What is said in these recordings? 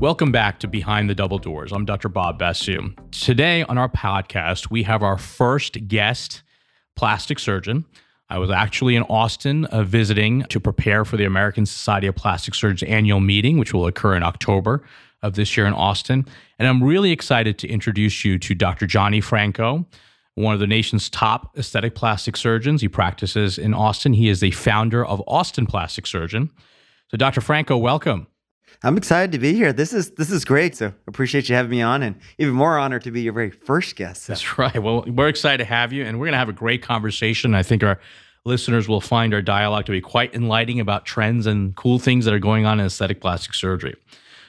Welcome back to Behind the Double Doors. I'm Dr. Bob Basu. Today on our podcast, we have our first guest plastic surgeon. I was actually in Austin uh, visiting to prepare for the American Society of Plastic Surgeons annual meeting, which will occur in October of this year in Austin. And I'm really excited to introduce you to Dr. Johnny Franco, one of the nation's top aesthetic plastic surgeons. He practices in Austin. He is the founder of Austin Plastic Surgeon. So, Dr. Franco, welcome. I'm excited to be here. This is this is great. So appreciate you having me on, and even more honored to be your very first guest. That's right. Well, we're excited to have you, and we're going to have a great conversation. I think our listeners will find our dialogue to be quite enlightening about trends and cool things that are going on in aesthetic plastic surgery.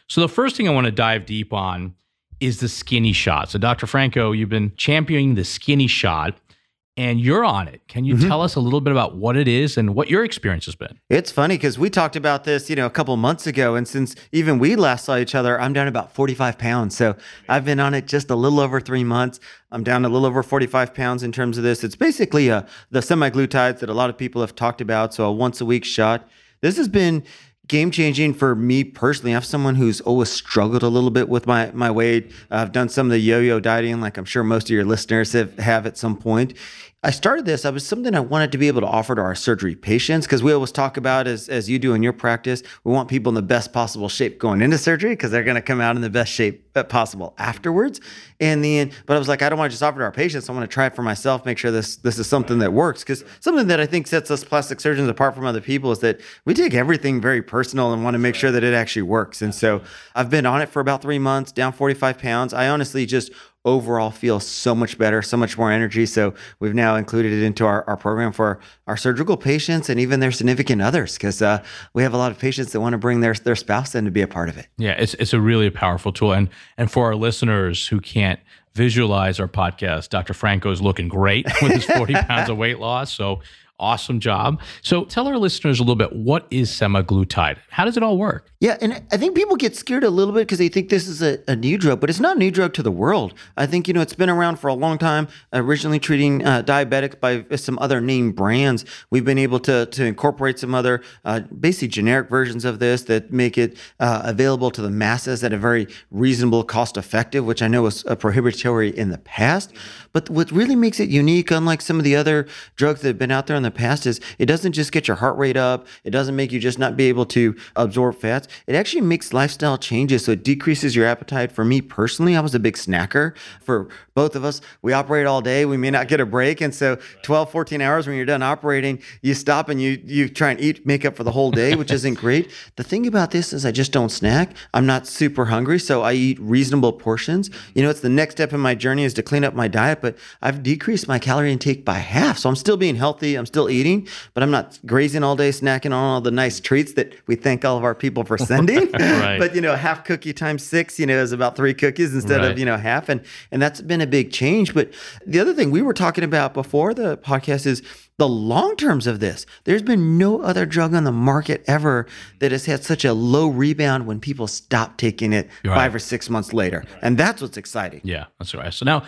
So the first thing I want to dive deep on is the skinny shot. So, Dr. Franco, you've been championing the skinny shot and you're on it. Can you mm-hmm. tell us a little bit about what it is and what your experience has been? It's funny because we talked about this, you know, a couple months ago, and since even we last saw each other, I'm down about 45 pounds. So I've been on it just a little over three months. I'm down a little over 45 pounds in terms of this. It's basically a, uh, the semaglutides that a lot of people have talked about. So a once a week shot. This has been game changing for me personally. I'm someone who's always struggled a little bit with my my weight. I've done some of the yo-yo dieting, like I'm sure most of your listeners have, have at some point. I started this. I was something I wanted to be able to offer to our surgery patients because we always talk about as as you do in your practice. We want people in the best possible shape going into surgery because they're going to come out in the best shape uh, possible afterwards. And then, but I was like, I don't want to just offer to our patients. I want to try it for myself. Make sure this this is something that works because something that I think sets us plastic surgeons apart from other people is that we take everything very personal and want to make sure that it actually works. And so I've been on it for about three months, down 45 pounds. I honestly just overall feel so much better, so much more energy. So we've now included it into our, our program for our surgical patients and even their significant others because uh, we have a lot of patients that want to bring their, their spouse in to be a part of it. Yeah, it's, it's a really powerful tool. And, and for our listeners who can't visualize our podcast, Dr. Franco is looking great with his 40 pounds of weight loss. So awesome job. So tell our listeners a little bit what is semaglutide? How does it all work? Yeah, and I think people get scared a little bit because they think this is a, a, new drug, but it's not a new drug to the world. I think, you know, it's been around for a long time, originally treating uh, diabetics by some other name brands. We've been able to, to incorporate some other uh, basically generic versions of this that make it uh, available to the masses at a very reasonable cost effective, which I know was prohibitory in the past. But what really makes it unique, unlike some of the other drugs that have been out there in the past, is it doesn't just get your heart rate up. It doesn't make you just not be able to absorb fats. It actually makes lifestyle changes. So it decreases your appetite. For me personally, I was a big snacker. For both of us, we operate all day. We may not get a break. And so 12, 14 hours when you're done operating, you stop and you, you try and eat, make up for the whole day, which isn't great. The thing about this is I just don't snack. I'm not super hungry. So I eat reasonable portions. You know, it's the next step in my journey is to clean up my diet but I've decreased my calorie intake by half. So I'm still being healthy. I'm still eating, but I'm not grazing all day, snacking on all the nice treats that we thank all of our people for sending. right. But you know, half cookie times six, you know, is about three cookies instead right. of, you know, half. And and that's been a big change. But the other thing we were talking about before the podcast is the long terms of this. There's been no other drug on the market ever that has had such a low rebound when people stop taking it right. five or six months later. And that's what's exciting. Yeah, that's right. So now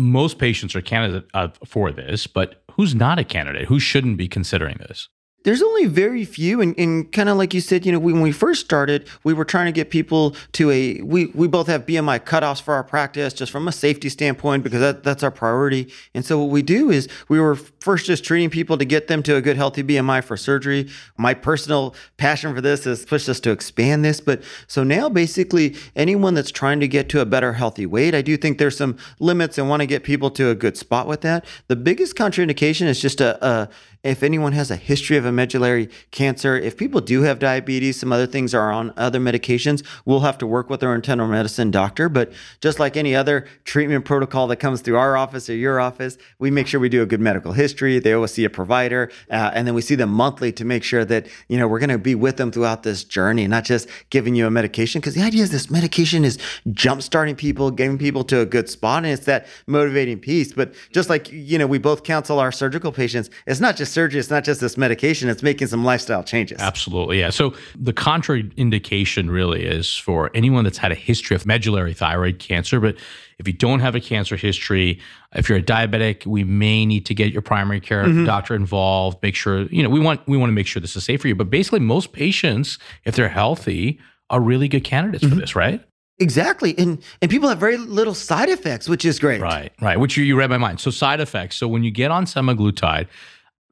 most patients are candidate uh, for this, but who's not a candidate? Who shouldn't be considering this? There's only very few, and, and kind of like you said, you know, when we first started, we were trying to get people to a. We we both have BMI cutoffs for our practice, just from a safety standpoint, because that, that's our priority. And so what we do is we were first just treating people to get them to a good healthy BMI for surgery. My personal passion for this has pushed us to expand this, but so now basically anyone that's trying to get to a better healthy weight, I do think there's some limits and want to get people to a good spot with that. The biggest contraindication is just a, a if anyone has a history of a medullary cancer, if people do have diabetes, some other things are on other medications, we'll have to work with our internal medicine doctor. But just like any other treatment protocol that comes through our office or your office, we make sure we do a good medical history. They always see a provider, uh, and then we see them monthly to make sure that you know we're going to be with them throughout this journey, not just giving you a medication. Because the idea is this medication is jump starting people, getting people to a good spot, and it's that motivating piece. But just like you know, we both counsel our surgical patients. It's not just surgery, it's not just this medication, it's making some lifestyle changes. Absolutely. Yeah. So the contraindication really is for anyone that's had a history of medullary thyroid cancer. But if you don't have a cancer history, if you're a diabetic, we may need to get your primary care mm-hmm. doctor involved. Make sure, you know, we want we want to make sure this is safe for you. But basically, most patients, if they're healthy, are really good candidates Mm-hmm. for this, right? Exactly. And and people have very little side effects, which is great. Right, right. Which you, you read my mind. So side effects. So when you get on semaglutide,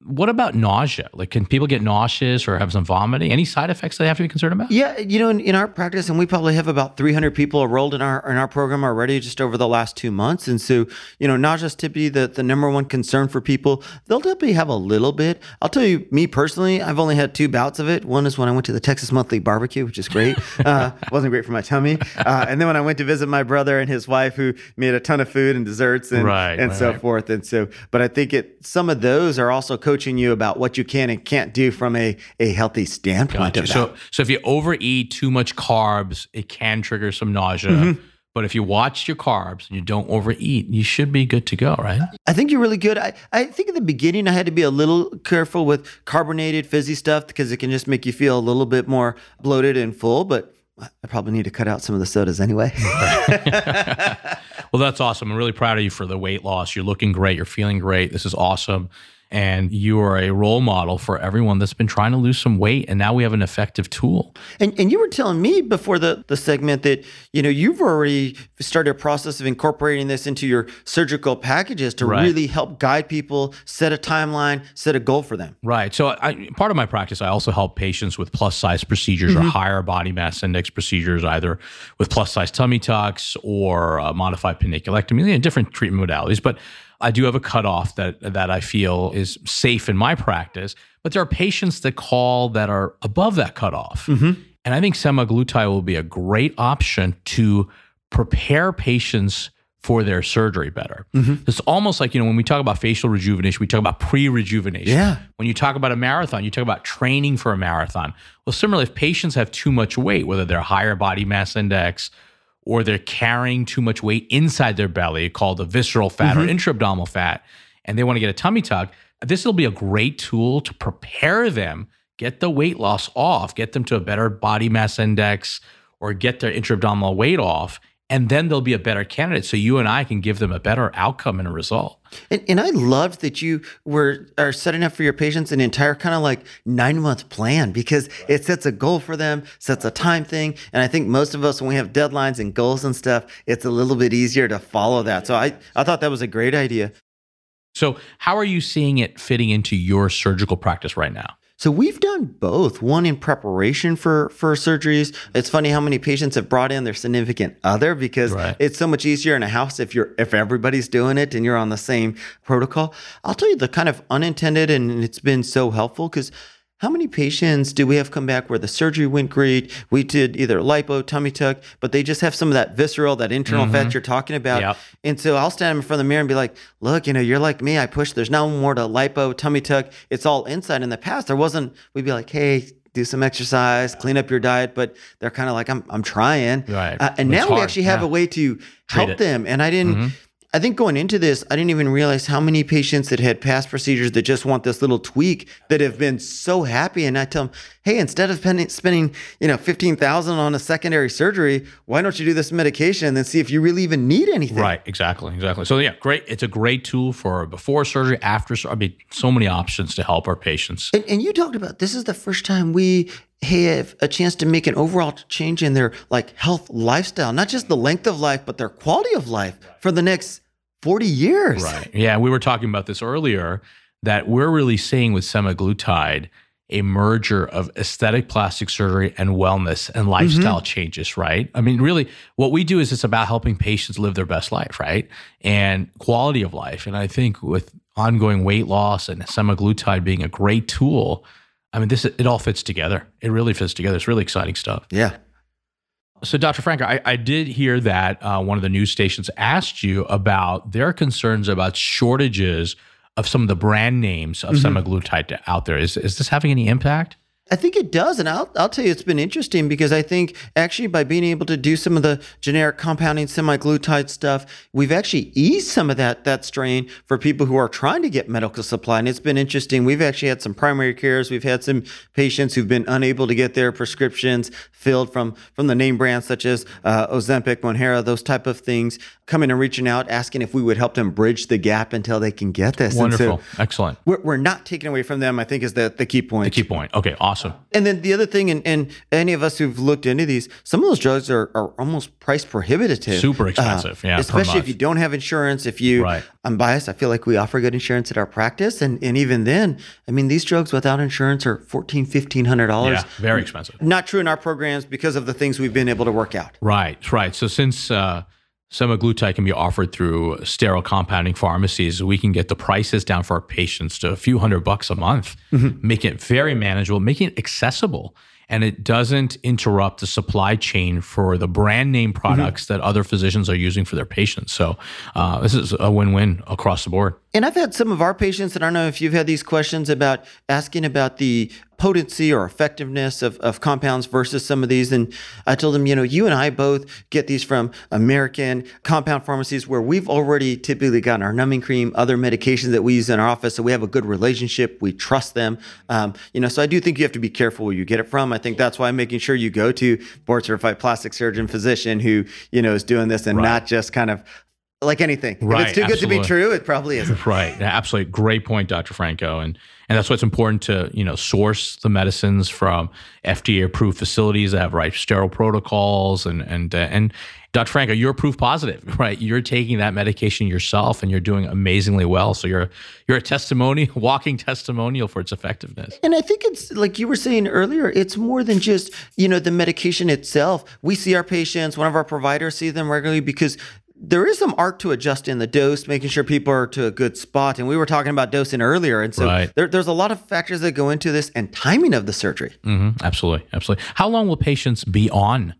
what about nausea? Like, can people get nauseous or have some vomiting? Any side effects they have to be concerned about? Yeah, you know, in, in our practice, and we probably have about 300 people enrolled in our in our program already, just over the last two months. And so, you know, nauseous typically the the number one concern for people. They'll typically have a little bit. I'll tell you, me personally, I've only had two bouts of it. One is when I went to the Texas Monthly Barbecue, which is great. Uh, wasn't great for my tummy. Uh, and then when I went to visit my brother and his wife, who made a ton of food and desserts and Right, and so right. forth. And so, but I think it some of those are also coaching you about what you can and can't do from a a healthy standpoint. Gotcha. So, so if you overeat too much carbs, it can trigger some nausea. Mm-hmm. But if you watch your carbs and you don't overeat, you should be good to go, right? I think you're really good. I, I think in the beginning I had to be a little careful with carbonated fizzy stuff because it can just make you feel a little bit more bloated and full, but I probably need to cut out some of the sodas anyway. Well, that's awesome. I'm really proud of you for the weight loss. You're looking great. You're feeling great. This is awesome. And you are a role model for everyone that's been trying to lose some weight. And now we have an effective tool. and and you were telling me before the, the segment that, you know, you've already started a process of incorporating this into your surgical packages to Right. really help guide people, set a timeline, set a goal for them. Right. So, I, part of my practice, I also help patients with plus size procedures or higher body mass index procedures, either with plus size tummy tucks or uh, modified paniculectomy, you know, different treatment modalities. But I do have a cutoff that that I feel is safe in my practice. But there are patients that call that are above that cutoff, mm-hmm. and I think semaglutide will be a great option to prepare patients for their surgery better. Mm-hmm. It's almost like, you know, when we talk about facial rejuvenation, we talk about pre-rejuvenation. Yeah. When you talk about a marathon, you talk about training for a marathon. Well, similarly, if patients have too much weight, whether they're higher body mass index or they're carrying too much weight inside their belly, called the visceral fat or mm-hmm. intra-abdominal fat, and they want to get a tummy tuck, this will be a great tool to prepare them, get the weight loss off, get them to a better body mass index, or get their intra-abdominal weight off. And then they'll be a better candidate. So you and I can give them a better outcome and a result. And, and I loved that you were are setting up for your patients an entire kind of like nine month plan because it sets a goal for them, sets a time thing. And I think most of us, when we have deadlines and goals and stuff, it's a little bit easier to follow that. So I, I thought that was a great idea. So, how are you seeing it fitting into your surgical practice right now? So we've done both. One in preparation for for surgeries. It's funny how many patients have brought in their significant other because Right. it's so much easier in a house if you're if everybody's doing it and you're on the same protocol. I'll tell you the kind of unintended and it's been so helpful because how many patients do we have come back where the surgery went great? We did either lipo, tummy tuck, but they just have some of that visceral, that internal fat you're talking about. Yep. And so I'll stand in front of the mirror and be like, look, you know, you're like me. I push. There's no more to lipo, tummy tuck. It's all inside. In the past, there wasn't, we'd be like, hey, do some exercise, clean up your diet. But they're kind of like, I'm, I'm trying. Right. Uh, and It's now we actually have yeah. a way to help. Mm-hmm. them. And I didn't, I think going into this, I didn't even realize how many patients that had past procedures that just want this little tweak that have been so happy. And I tell them, hey, instead of spending, spending you know, 15,000 on a secondary surgery, why don't you do this medication and then see if you really even need anything? Right, exactly, exactly. So yeah, great. It's a great tool for before surgery, after surgery. I mean, so many options to help our patients. And, and you talked about this is the first time we have a chance to make an overall change in their like health lifestyle, not just the length of life, but their quality of life for the next 40 years. Right. Yeah, we were talking about this earlier that we're really seeing with semaglutide a merger of aesthetic plastic surgery and wellness and mm-hmm. lifestyle changes, right? I mean, really, what we do is it's about helping patients live their best life, right? And quality of life. And I think with ongoing weight loss and semaglutide being a great tool, I mean, this it all fits together. It really fits together. It's really exciting stuff. Yeah. So, Dr. Franco, I, I did hear that uh, one of the news stations asked you about their concerns about shortages of some of the brand names of semaglutide out there. Is, is this having any impact? I think it does. And I'll, I'll tell you, it's been interesting because I think actually by being able to do some of the generic compounding semaglutide stuff, we've actually eased some of that, that strain for people who are trying to get medical supply. And it's been interesting. We've actually had some primary cares. We've had some patients who've been unable to get their prescriptions filled from, from the name brands such as uh, Ozempic, Mounjaro, those type of things, coming and reaching out, asking if we would help them bridge the gap until they can get this. And so Wonderful. Excellent. we're, we're not taking away from them, I think is the, the key point. The key point. Okay, awesome. Awesome. And then the other thing, and, and any of us who've looked into these, some of those drugs are, are almost price prohibitive. Super expensive, yeah, Especially if you don't have insurance. If you, Right. I'm biased, I feel like we offer good insurance at our practice. And, and even then, I mean, these drugs without insurance are $1,400, $1,500. Yeah, very expensive. Not true in our programs because of the things we've been able to work out. Right, right. So since uh, semaglutide can be offered through sterile compounding pharmacies, we can get the prices down for our patients to a few hundred bucks a month, making it very manageable, making it accessible. And it doesn't interrupt the supply chain for the brand name products that other physicians are using for their patients. So uh, this is a win-win across the board. And I've had some of our patients, and I don't know if you've had these questions about asking about the potency or effectiveness of, of compounds versus some of these. And I told them, you know, you and I both get these from American compound pharmacies where we've already typically gotten our numbing cream, other medications that we use in our office. So we have a good relationship. We trust them. Um, you know, so I do think you have to be careful where you get it from. I think that's why I'm making sure you go to board certified plastic surgeon physician who, you know, is doing this and Right. not just kind of like anything. if it's too good to be true, it probably isn't. Right. Absolutely. Great point, Dr. Franco. And and that's why it's important to, you know, source the medicines from FDA approved facilities that have right sterile protocols and and uh, and Dr. Franco, you're proof positive, right? You're taking that medication yourself and you're doing amazingly well. So you're you're a testimony, walking testimonial for its effectiveness. And I think it's like you were saying earlier, it's more than just, you know, the medication itself. We see our patients, one of our providers see them regularly because there is some art to adjusting the dose, making sure people are to a good spot. And we were talking about dosing earlier. And so Right. there, there's a lot of factors that go into this and timing of the surgery. hmm Absolutely. Absolutely. How long will patients be on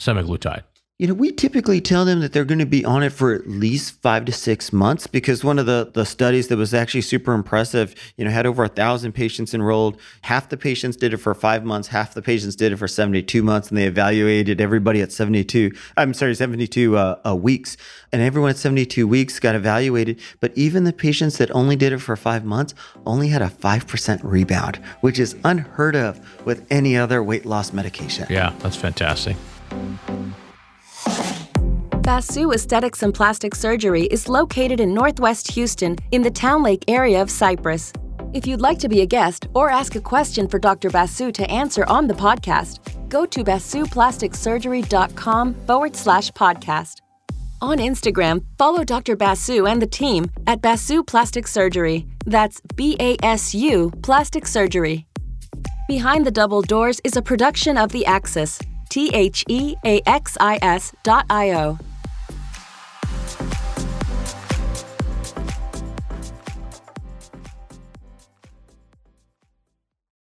semaglutide? You know, we typically tell them that they're going to be on it for at least five to six months because one of the, the studies that was actually super impressive, you know, had over a thousand patients enrolled. Half the patients did it for five months, half the patients did it for 72 months, and they evaluated everybody at 72, I'm sorry, 72 uh, uh, weeks. And everyone at 72 weeks got evaluated. But even the patients that only did it for five months only had a 5% rebound, which is unheard of with any other weight loss medication. Yeah, that's fantastic. Basu Aesthetics and Plastic Surgery is located in Northwest Houston in the Towne Lake area of Cypress. If you'd like to be a guest or ask a question for Dr. Basu to answer on the podcast, go to basuplasticsurgery.com forward slash podcast. On Instagram, follow Dr. Basu and the team at Basu Plastic Surgery. That's B A S U Plastic Surgery. Behind the Double Doors is a production of The Axis, T H E A X I S dot I O.